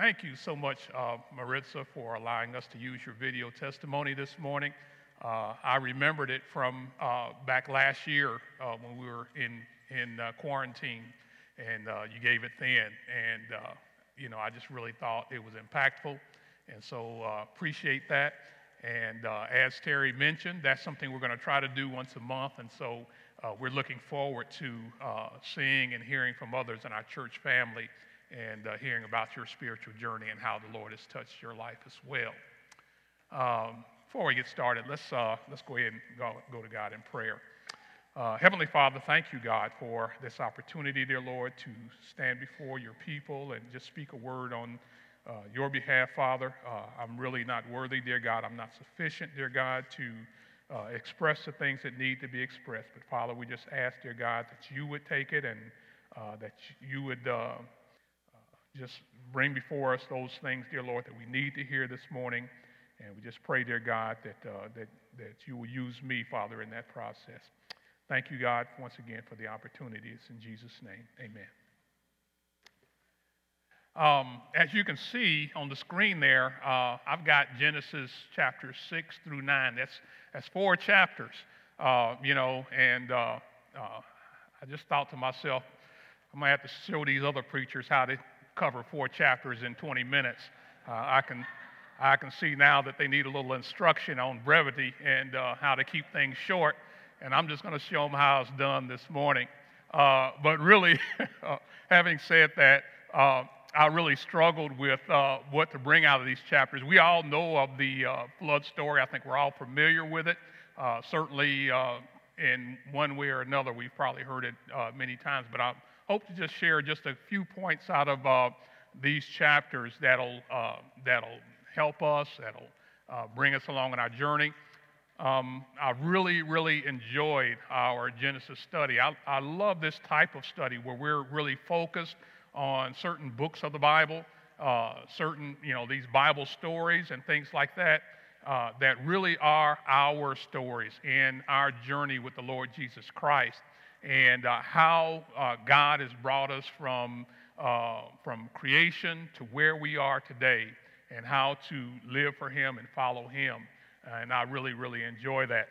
thank you so much, uh, Maritza, for allowing us to use your video testimony this morning. Uh, I remembered it from uh, back last year uh, when we were in, in uh, quarantine, and uh, you gave it then. And, you know, I just really thought it was impactful, and so appreciate that. And as Terry mentioned, that's something we're going to try to do once a month, and so we're looking forward to seeing and hearing from others in our church family and uh, hearing about your spiritual journey and how the Lord has touched your life as well. Um, before we get started, let's, uh, let's go ahead and go, go to God in prayer. Uh, Heavenly Father, thank you, God, for this opportunity, dear Lord, to stand before your people and just speak a word on uh, your behalf, Father. Uh, I'm really not worthy, dear God. I'm not sufficient, dear God, to uh, express the things that need to be expressed. But Father, we just ask, dear God, that you would take it and that you would just bring before us those things, dear Lord, that we need to hear this morning. And we just pray, dear God, that, uh, that, that you will use me, Father, in that process. Thank you, God, once again for the opportunities. In Jesus' name, amen. Um, as you can see on the screen there, uh, I've got Genesis chapter 6 through 9. That's, that's four chapters, uh, you know, and uh, uh I just thought to myself, I'm going to have to show these other preachers how to cover four chapters in 20 minutes. Uh, I, can, I can see now that they need a little instruction on brevity and uh, how to keep things short. And I'm just going to show them how it's done this morning. Uh, but really, uh, having said that, uh, I really struggled with uh, what to bring out of these chapters. We all know of the flood story. I think we're all familiar with it. certainly, in one way or another, we've probably heard it many times. But I hope to just share just a few points out of uh, these chapters that'll, uh, that'll help us, that'll uh, bring us along in our journey. Um, I really, really enjoyed our Genesis study. I, I love this type of study where we're really focused on certain books of the Bible, uh, certain, you know, these Bible stories and things like that. Uh, that really are our stories in our journey with the Lord Jesus Christ and uh, how uh, God has brought us from, uh, from creation to where we are today and how to live for Him and follow Him. And I really, really enjoy that.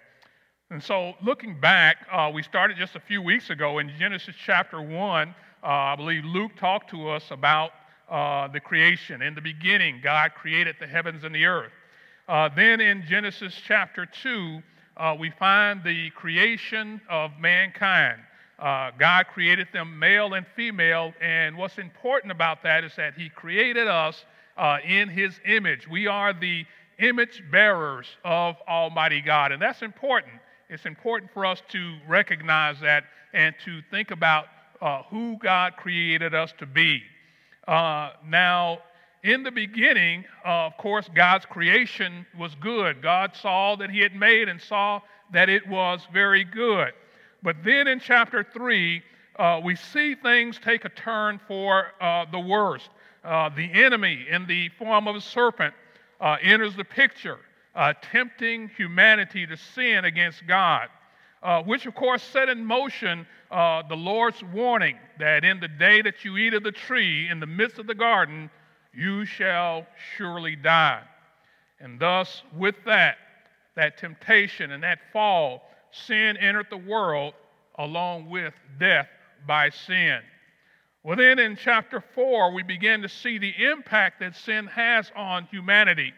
And so, looking back, uh, we started just a few weeks ago in Genesis chapter 1. Uh, I believe Luke talked to us about uh, the creation. In the beginning, God created the heavens and the earth. then in Genesis chapter 2, uh, we find the creation of mankind. Uh, God created them male and female, and what's important about that is that He created us uh, in His image. We are the image bearers of Almighty God, and that's important. It's important for us to recognize that and to think about uh, who God created us to be. Uh, now, in the beginning, uh, of course, God's creation was good. God saw that He had made and saw that it was very good. But then in chapter 3, uh, we see things take a turn for uh, the worst. Uh, the enemy, in the form of a serpent, uh, enters the picture, uh, tempting humanity to sin against God. which, of course, set in motion the Lord's warning that in the day that you eat of the tree in the midst of the garden, you shall surely die. And thus, with that, that temptation and that fall, sin entered the world along with death by sin. Well, then in chapter 4, we begin to see the impact that sin has on humanity.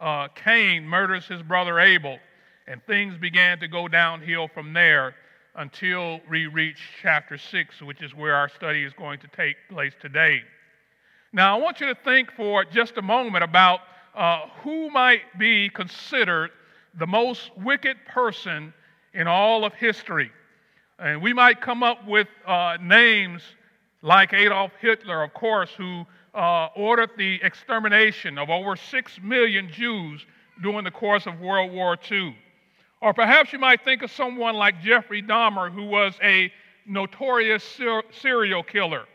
Uh, Cain murders his brother Abel, and things began to go downhill from there until we reach chapter 6, which is where our study is going to take place today. Now, I want you to think for just a moment about uh, who might be considered the most wicked person in all of history. And we might come up with uh, names like Adolf Hitler, of course, who uh, ordered the extermination of over six million Jews during the course of World War II. Or perhaps you might think of someone like Jeffrey Dahmer, who was a notorious ser- serial killer.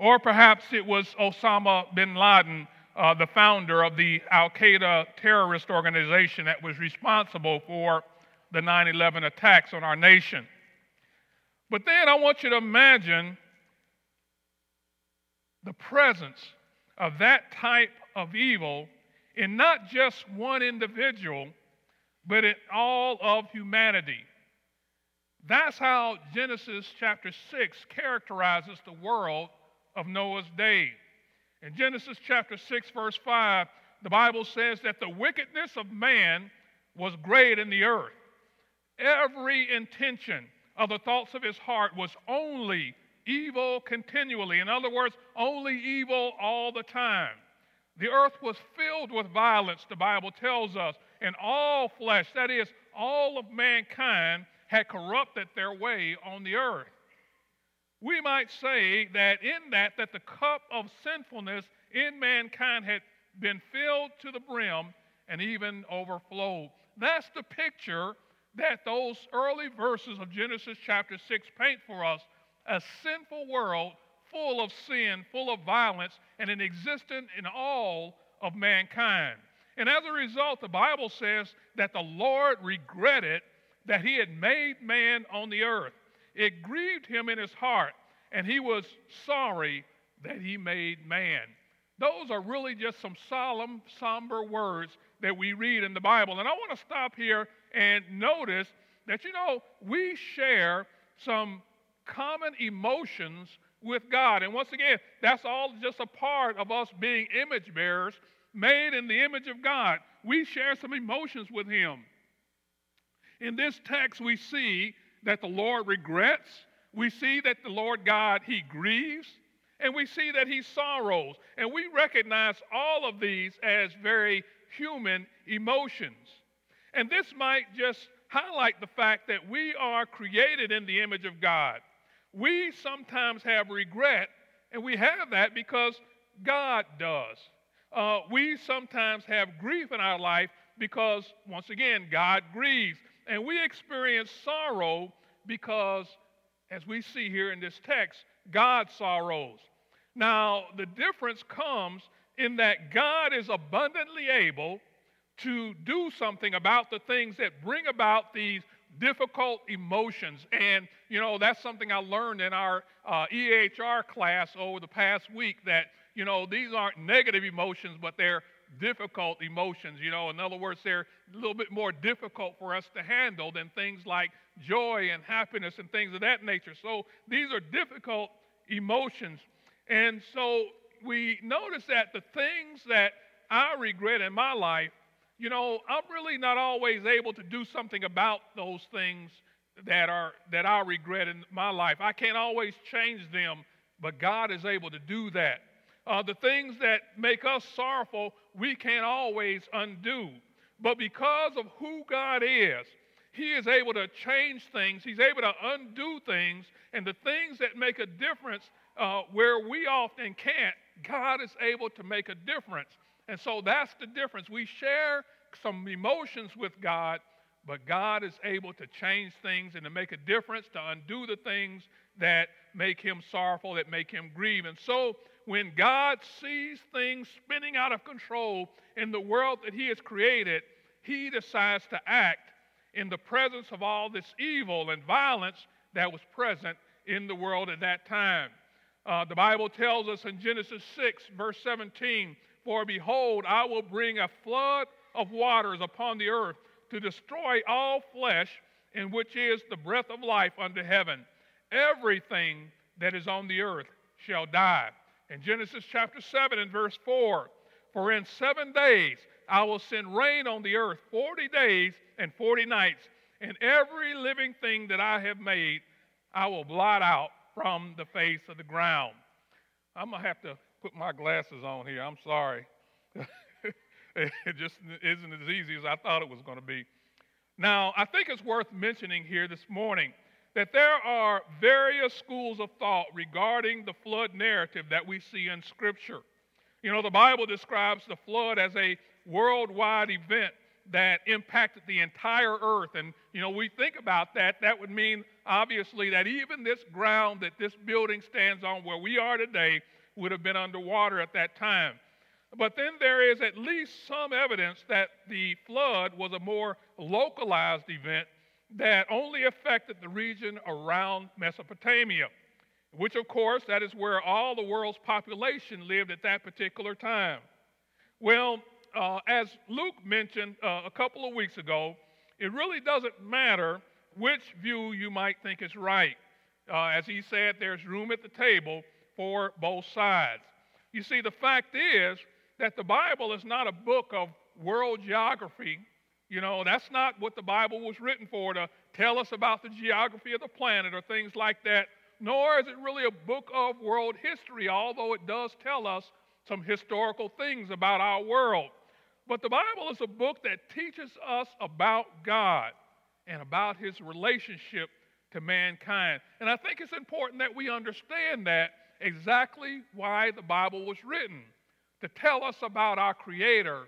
Or perhaps it was Osama bin Laden, uh, the founder of the Al Qaeda terrorist organization that was responsible for the 9 11 attacks on our nation. But then I want you to imagine the presence of that type of evil in not just one individual, but in all of humanity. That's how Genesis chapter 6 characterizes the world of Noah's day. In Genesis chapter 6, verse 5, the Bible says that the wickedness of man was great in the earth. Every intention of the thoughts of his heart was only evil continually. In other words, only evil all the time. The earth was filled with violence, the Bible tells us, and all flesh, that is, all of mankind, had corrupted their way on the earth. We might say that in that, that the cup of sinfulness in mankind had been filled to the brim and even overflowed. That's the picture that those early verses of Genesis chapter 6 paint for us a sinful world full of sin, full of violence, and an existent in all of mankind. And as a result, the Bible says that the Lord regretted that he had made man on the earth. It grieved him in his heart, and he was sorry that he made man. Those are really just some solemn, somber words that we read in the Bible. And I want to stop here and notice that, you know, we share some common emotions with God. And once again, that's all just a part of us being image bearers, made in the image of God. We share some emotions with Him. In this text, we see that the Lord regrets, we see that the Lord God, He grieves, and we see that He sorrows. And we recognize all of these as very human emotions. And this might just highlight the fact that we are created in the image of God. We sometimes have regret, and we have that because God does. Uh, we sometimes have grief in our life because, once again, God grieves. And we experience sorrow because, as we see here in this text, God sorrows. Now, the difference comes in that God is abundantly able to do something about the things that bring about these difficult emotions. And, you know, that's something I learned in our uh, EHR class over the past week that, you know, these aren't negative emotions, but they're difficult emotions. You know, in other words, they're a little bit more difficult for us to handle than things like joy and happiness and things of that nature. So these are difficult emotions. And so we notice that the things that I regret in my life you know, I'm really not always able to do something about those things that are that I regret in my life. I can't always change them, but God is able to do that. Uh, the things that make us sorrowful, we can't always undo. But because of who God is, He is able to change things. He's able to undo things, and the things that make a difference uh, where we often can't, God is able to make a difference. And so that's the difference. We share some emotions with God, but God is able to change things and to make a difference, to undo the things that make him sorrowful, that make him grieve. And so when God sees things spinning out of control in the world that he has created, he decides to act in the presence of all this evil and violence that was present in the world at that time. Uh, the Bible tells us in Genesis 6, verse 17, For behold, I will bring a flood of waters upon the earth to destroy all flesh, in which is the breath of life under heaven. Everything that is on the earth shall die. In Genesis chapter 7 and verse 4, for in seven days I will send rain on the earth 40 days and 40 nights, and every living thing that I have made I will blot out from the face of the ground. I'm going to have to put my glasses on here. I'm sorry. it just isn't as easy as I thought it was going to be. Now, I think it's worth mentioning here this morning that there are various schools of thought regarding the flood narrative that we see in Scripture. You know, the Bible describes the flood as a worldwide event that impacted the entire earth. And, you know, we think about that, that would mean obviously that even this ground that this building stands on, where we are today, would have been underwater at that time. But then there is at least some evidence that the flood was a more localized event that only affected the region around Mesopotamia. which, of course, that is where all the world's population lived at that particular time. Well, uh, as Luke mentioned uh, a couple of weeks ago, it really doesn't matter which view you might think is right. Uh, as he said, there's room at the table for both sides. You see, the fact is that the Bible is not a book of world geography. You know, that's not what the Bible was written for to tell us about the geography of the planet or things like that, nor is it really a book of world history, although it does tell us some historical things about our world. But the Bible is a book that teaches us about God and about his relationship to mankind. And I think it's important that we understand that exactly why the Bible was written to tell us about our Creator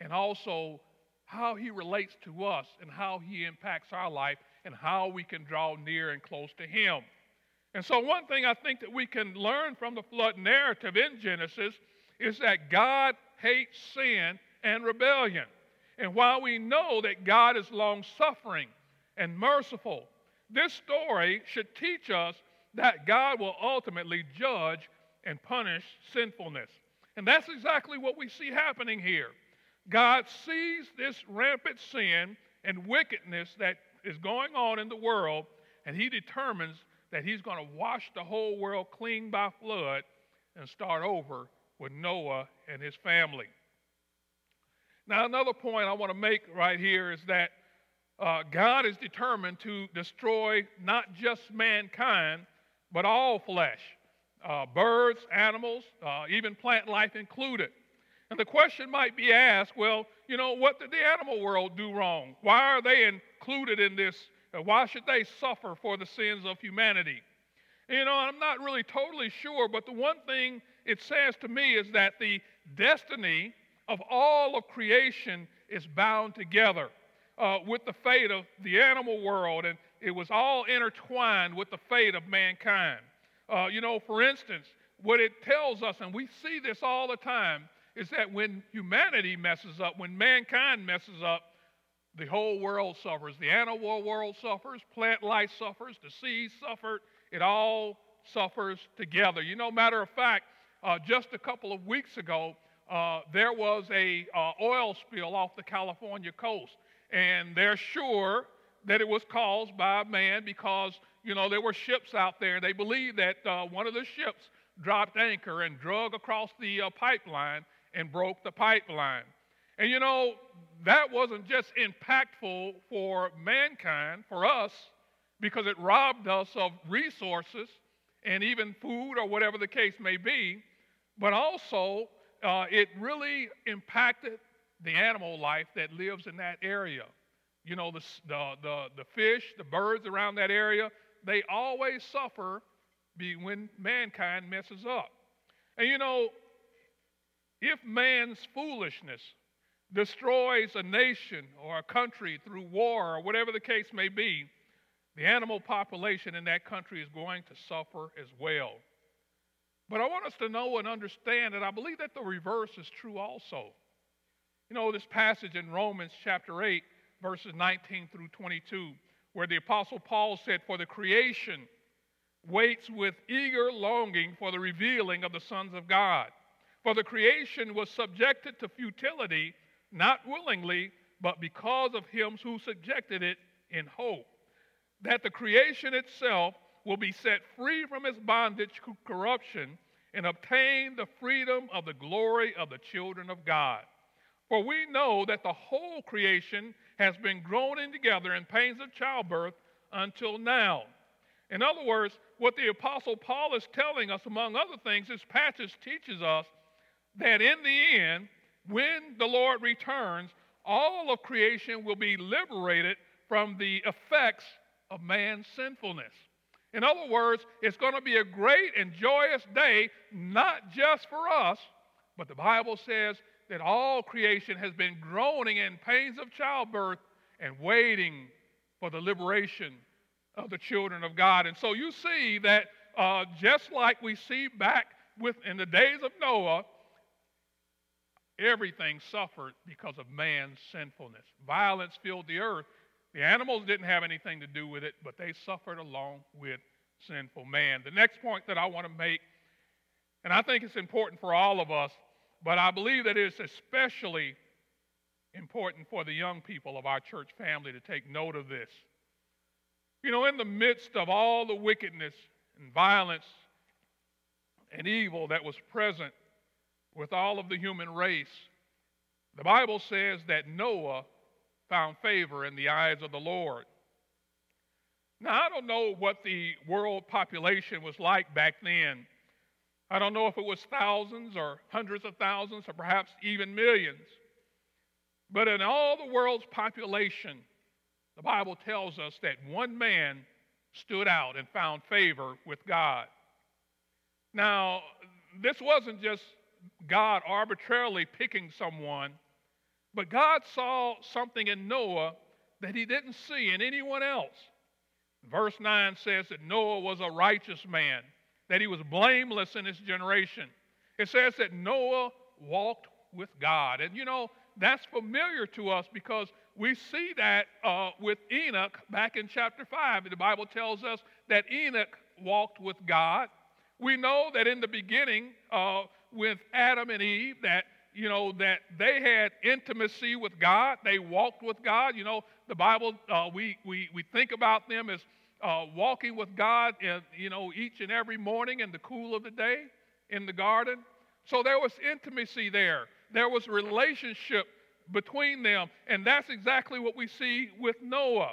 and also how He relates to us and how He impacts our life and how we can draw near and close to Him. And so, one thing I think that we can learn from the flood narrative in Genesis is that God hates sin and rebellion. And while we know that God is long suffering and merciful, this story should teach us that God will ultimately judge and punish sinfulness. And that's exactly what we see happening here. God sees this rampant sin and wickedness that is going on in the world, and he determines that he's going to wash the whole world clean by flood and start over with Noah and his family. Now, another point I want to make right here is that uh, God is determined to destroy not just mankind, but all flesh uh, birds, animals, uh, even plant life included. And the question might be asked well, you know, what did the animal world do wrong? Why are they included in this? Why should they suffer for the sins of humanity? You know, I'm not really totally sure, but the one thing it says to me is that the destiny of all of creation is bound together uh, with the fate of the animal world, and it was all intertwined with the fate of mankind. Uh, you know, for instance, what it tells us, and we see this all the time, is that when humanity messes up, when mankind messes up, the whole world suffers. The animal world suffers, plant life suffers, the seas suffer. It all suffers together. You know, matter of fact, uh, just a couple of weeks ago, uh, there was a uh, oil spill off the California coast, and they're sure that it was caused by man because you know there were ships out there. They believe that uh, one of the ships dropped anchor and drug across the uh, pipeline and broke the pipeline. And you know that wasn't just impactful for mankind, for us, because it robbed us of resources and even food or whatever the case may be, but also uh, it really impacted the animal life that lives in that area. You know, the, the, the, the fish, the birds around that area, they always suffer when mankind messes up. And you know, if man's foolishness destroys a nation or a country through war or whatever the case may be, the animal population in that country is going to suffer as well. But I want us to know and understand that I believe that the reverse is true also. You know, this passage in Romans chapter 8, verses 19 through 22, where the Apostle Paul said, For the creation waits with eager longing for the revealing of the sons of God. For the creation was subjected to futility, not willingly, but because of him who subjected it in hope, that the creation itself will be set free from its bondage to corruption and obtain the freedom of the glory of the children of God. For we know that the whole creation has been groaning together in pains of childbirth until now. In other words, what the Apostle Paul is telling us, among other things, this passage teaches us that in the end, when the Lord returns, all of creation will be liberated from the effects of man's sinfulness. In other words, it's going to be a great and joyous day, not just for us, but the Bible says that all creation has been groaning in pains of childbirth and waiting for the liberation of the children of God. And so you see that uh, just like we see back with in the days of Noah, everything suffered because of man's sinfulness. Violence filled the earth, the animals didn't have anything to do with it, but they suffered along with sinful man. The next point that I want to make, and I think it's important for all of us, but I believe that it's especially important for the young people of our church family to take note of this. You know, in the midst of all the wickedness and violence and evil that was present with all of the human race, the Bible says that Noah found favor in the eyes of the Lord. Now, I don't know what the world population was like back then. I don't know if it was thousands or hundreds of thousands or perhaps even millions. But in all the world's population, the Bible tells us that one man stood out and found favor with God. Now, this wasn't just God arbitrarily picking someone, but God saw something in Noah that he didn't see in anyone else. Verse 9 says that Noah was a righteous man, that he was blameless in his generation. It says that Noah walked with God. And you know, that's familiar to us because we see that uh, with Enoch back in chapter 5. The Bible tells us that Enoch walked with God. We know that in the beginning uh, with Adam and Eve, that you know that they had intimacy with God. They walked with God. You know, the Bible uh, we, we we think about them as uh, walking with God, in, you know, each and every morning in the cool of the day in the garden. So there was intimacy there. There was relationship between them. And that's exactly what we see with Noah.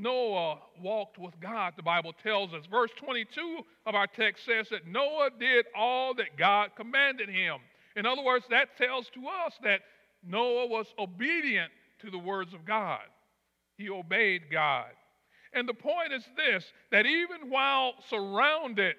Noah walked with God, the Bible tells us. Verse 22 of our text says that Noah did all that God commanded him. In other words, that tells to us that Noah was obedient to the words of God. He obeyed God. And the point is this that even while surrounded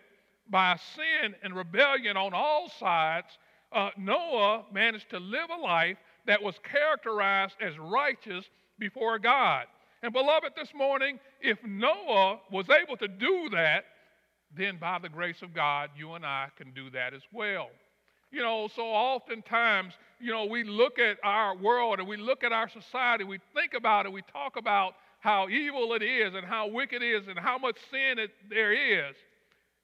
by sin and rebellion on all sides, uh, Noah managed to live a life that was characterized as righteous before God. And beloved, this morning, if Noah was able to do that, then by the grace of God, you and I can do that as well. You know, so oftentimes, you know, we look at our world and we look at our society, we think about it, we talk about how evil it is and how wicked it is and how much sin it, there is.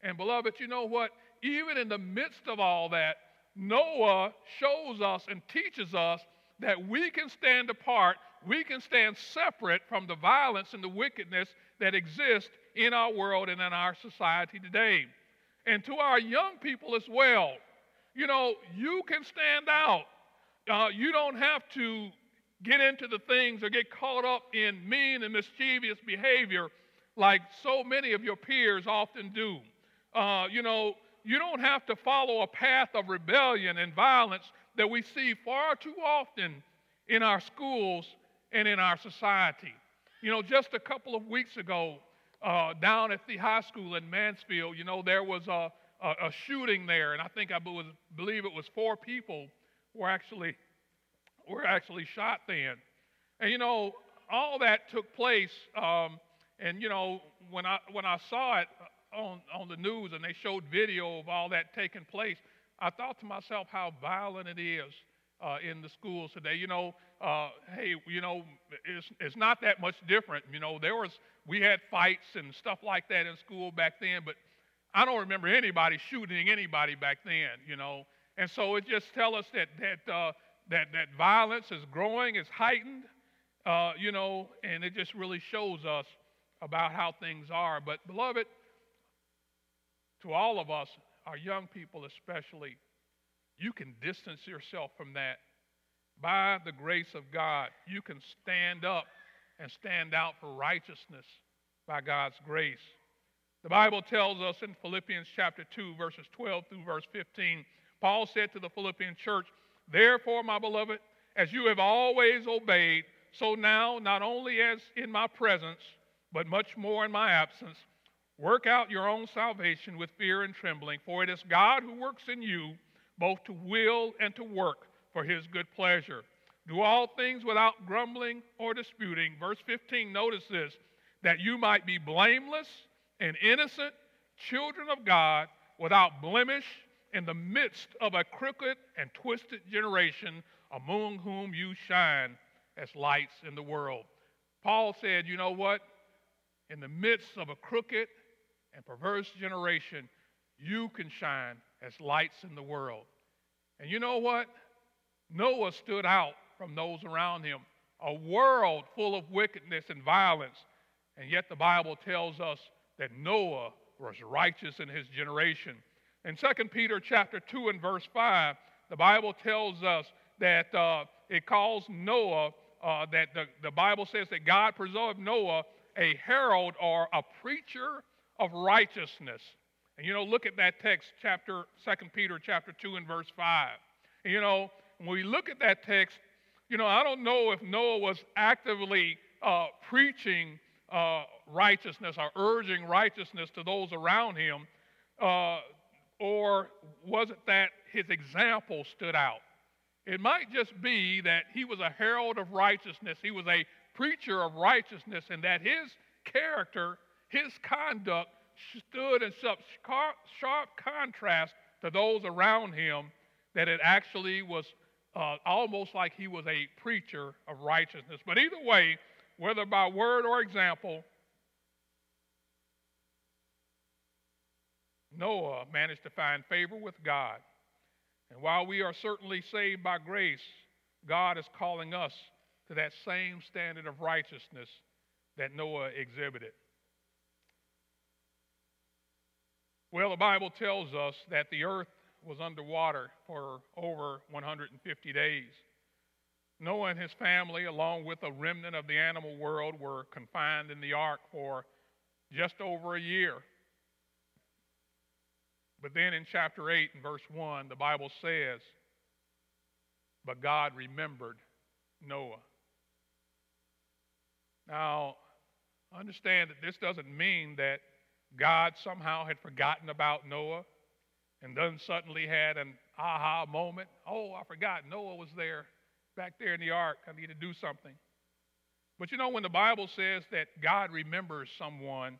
And beloved, you know what? Even in the midst of all that, Noah shows us and teaches us that we can stand apart, we can stand separate from the violence and the wickedness that exists in our world and in our society today. And to our young people as well, you know, you can stand out. Uh, you don't have to get into the things or get caught up in mean and mischievous behavior like so many of your peers often do. Uh, you know, you don't have to follow a path of rebellion and violence that we see far too often in our schools and in our society. You know, just a couple of weeks ago, uh, down at the high school in Mansfield, you know, there was a, a, a shooting there, and I think I was, believe it was four people were actually were actually shot then. And you know, all that took place. Um, and you know, when I when I saw it, on, on the news and they showed video of all that taking place, I thought to myself how violent it is uh, in the schools today. You know, uh, hey, you know, it's, it's not that much different. You know, there was, we had fights and stuff like that in school back then, but I don't remember anybody shooting anybody back then, you know. And so it just tells us that, that, uh, that, that violence is growing, is heightened, uh, you know, and it just really shows us about how things are. But, beloved, to all of us, our young people especially, you can distance yourself from that. By the grace of God, you can stand up and stand out for righteousness by God's grace. The Bible tells us in Philippians chapter 2, verses 12 through verse 15, Paul said to the Philippian church, Therefore, my beloved, as you have always obeyed, so now, not only as in my presence, but much more in my absence, Work out your own salvation with fear and trembling, for it is God who works in you both to will and to work for his good pleasure. Do all things without grumbling or disputing. Verse 15, notice this that you might be blameless and innocent, children of God, without blemish, in the midst of a crooked and twisted generation, among whom you shine as lights in the world. Paul said, You know what? In the midst of a crooked and perverse generation, you can shine as lights in the world. And you know what? Noah stood out from those around him. A world full of wickedness and violence. And yet the Bible tells us that Noah was righteous in his generation. In 2 Peter chapter 2 and verse 5, the Bible tells us that uh, it calls Noah, uh, that the, the Bible says that God preserved Noah a herald or a preacher of righteousness. And you know, look at that text, chapter 2 Peter chapter 2 and verse 5. And, you know, when we look at that text, you know, I don't know if Noah was actively uh, preaching uh, righteousness or urging righteousness to those around him, uh, or was it that his example stood out? It might just be that he was a herald of righteousness, he was a preacher of righteousness, and that his character, his conduct stood in such sharp contrast to those around him that it actually was uh, almost like he was a preacher of righteousness. But either way, whether by word or example, Noah managed to find favor with God. And while we are certainly saved by grace, God is calling us to that same standard of righteousness that Noah exhibited. Well, the Bible tells us that the earth was underwater for over 150 days. Noah and his family, along with a remnant of the animal world, were confined in the ark for just over a year. But then in chapter 8 and verse 1, the Bible says, But God remembered Noah. Now, understand that this doesn't mean that God somehow had forgotten about Noah and then suddenly had an aha moment. Oh, I forgot Noah was there back there in the ark. I need to do something. But you know, when the Bible says that God remembers someone,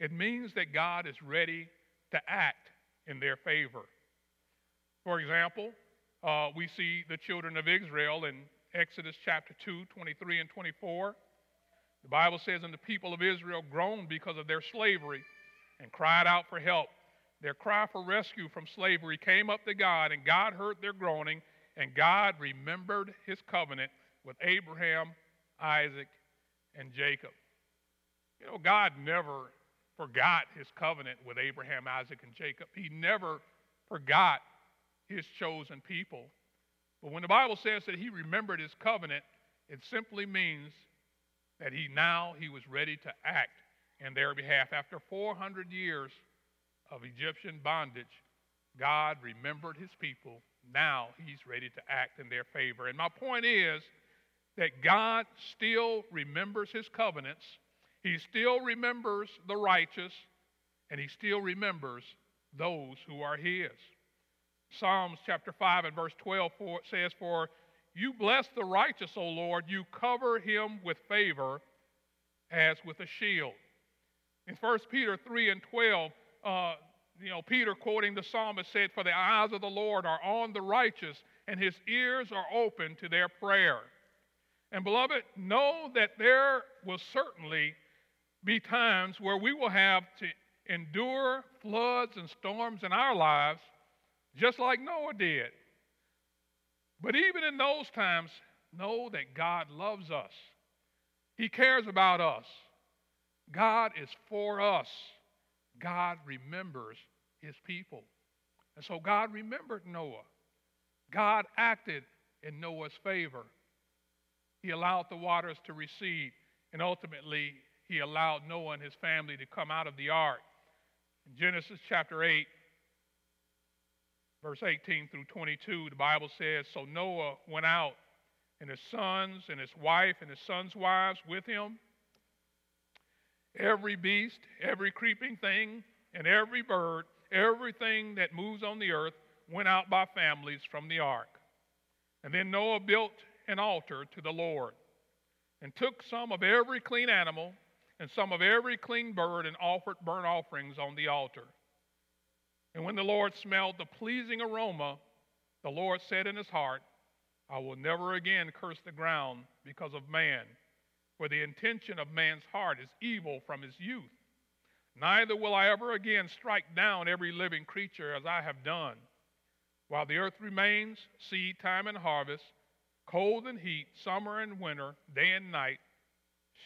it means that God is ready to act in their favor. For example, uh, we see the children of Israel in Exodus chapter 2, 23 and 24. The Bible says, And the people of Israel groaned because of their slavery and cried out for help. Their cry for rescue from slavery came up to God, and God heard their groaning, and God remembered his covenant with Abraham, Isaac, and Jacob. You know, God never forgot his covenant with Abraham, Isaac, and Jacob. He never forgot his chosen people. But when the Bible says that he remembered his covenant, it simply means that he now he was ready to act in their behalf. After 400 years of Egyptian bondage, God remembered his people. Now he's ready to act in their favor. And my point is that God still remembers his covenants, he still remembers the righteous, and he still remembers those who are his. Psalms chapter 5 and verse 12 says, For you bless the righteous, O Lord. You cover him with favor as with a shield. In 1 Peter 3 and 12, uh, you know, Peter quoting the psalmist said, For the eyes of the Lord are on the righteous, and his ears are open to their prayer. And beloved, know that there will certainly be times where we will have to endure floods and storms in our lives, just like Noah did. But even in those times, know that God loves us. He cares about us. God is for us. God remembers his people. And so God remembered Noah. God acted in Noah's favor. He allowed the waters to recede, and ultimately, he allowed Noah and his family to come out of the ark. In Genesis chapter 8, verse 18 through 22, the Bible says So Noah went out, and his sons, and his wife, and his sons' wives with him. Every beast, every creeping thing, and every bird, everything that moves on the earth went out by families from the ark. And then Noah built an altar to the Lord and took some of every clean animal and some of every clean bird and offered burnt offerings on the altar. And when the Lord smelled the pleasing aroma, the Lord said in his heart, I will never again curse the ground because of man, for the intention of man's heart is evil from his youth. Neither will I ever again strike down every living creature as I have done. While the earth remains, seed time and harvest, cold and heat, summer and winter, day and night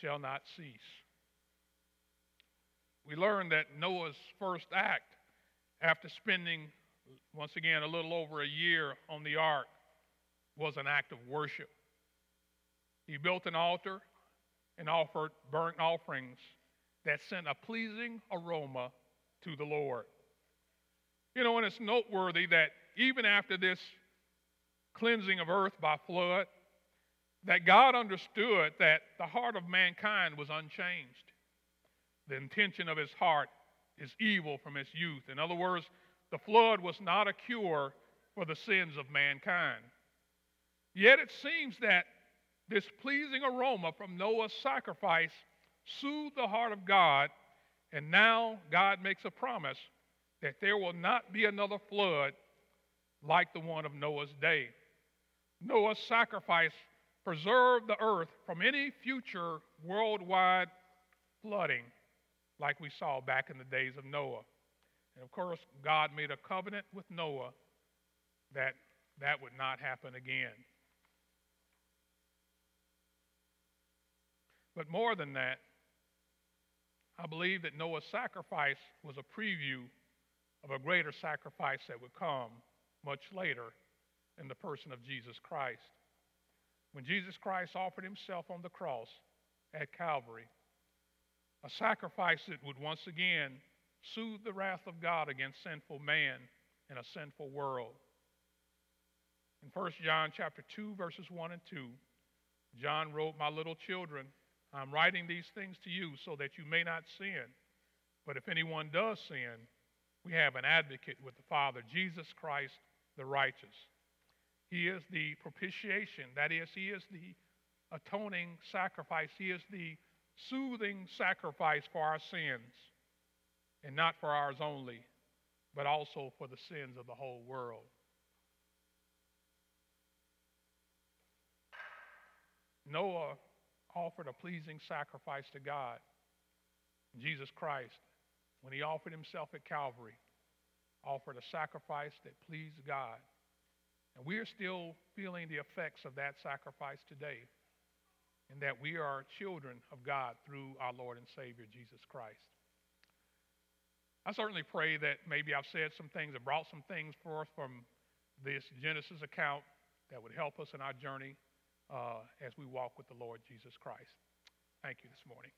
shall not cease. We learn that Noah's first act after spending, once again, a little over a year on the ark was an act of worship. He built an altar and offered burnt offerings that sent a pleasing aroma to the Lord. You know, and it's noteworthy that even after this cleansing of earth by flood, that God understood that the heart of mankind was unchanged. The intention of his heart is evil from its youth. In other words, the flood was not a cure for the sins of mankind. Yet it seems that this pleasing aroma from Noah's sacrifice soothed the heart of God, and now God makes a promise that there will not be another flood like the one of Noah's day. Noah's sacrifice preserved the earth from any future worldwide flooding like we saw back in the days of Noah. And of course, God made a covenant with Noah that that would not happen again. But more than that, I believe that Noah's sacrifice was a preview of a greater sacrifice that would come much later in the person of Jesus Christ. When Jesus Christ offered himself on the cross at Calvary, a sacrifice that would once again soothe the wrath of God against sinful man in a sinful world. In 1 John chapter 2 verses 1 and 2, John wrote, "My little children, I'm writing these things to you so that you may not sin. But if anyone does sin, we have an advocate with the Father, Jesus Christ the righteous. He is the propitiation, that is, He is the atoning sacrifice, He is the soothing sacrifice for our sins, and not for ours only, but also for the sins of the whole world. Noah offered a pleasing sacrifice to God. Jesus Christ, when he offered himself at Calvary, offered a sacrifice that pleased God. And we are still feeling the effects of that sacrifice today, in that we are children of God through our Lord and Savior, Jesus Christ. I certainly pray that maybe I've said some things and brought some things forth from this Genesis account that would help us in our journey uh, as we walk with the Lord Jesus Christ. Thank you this morning.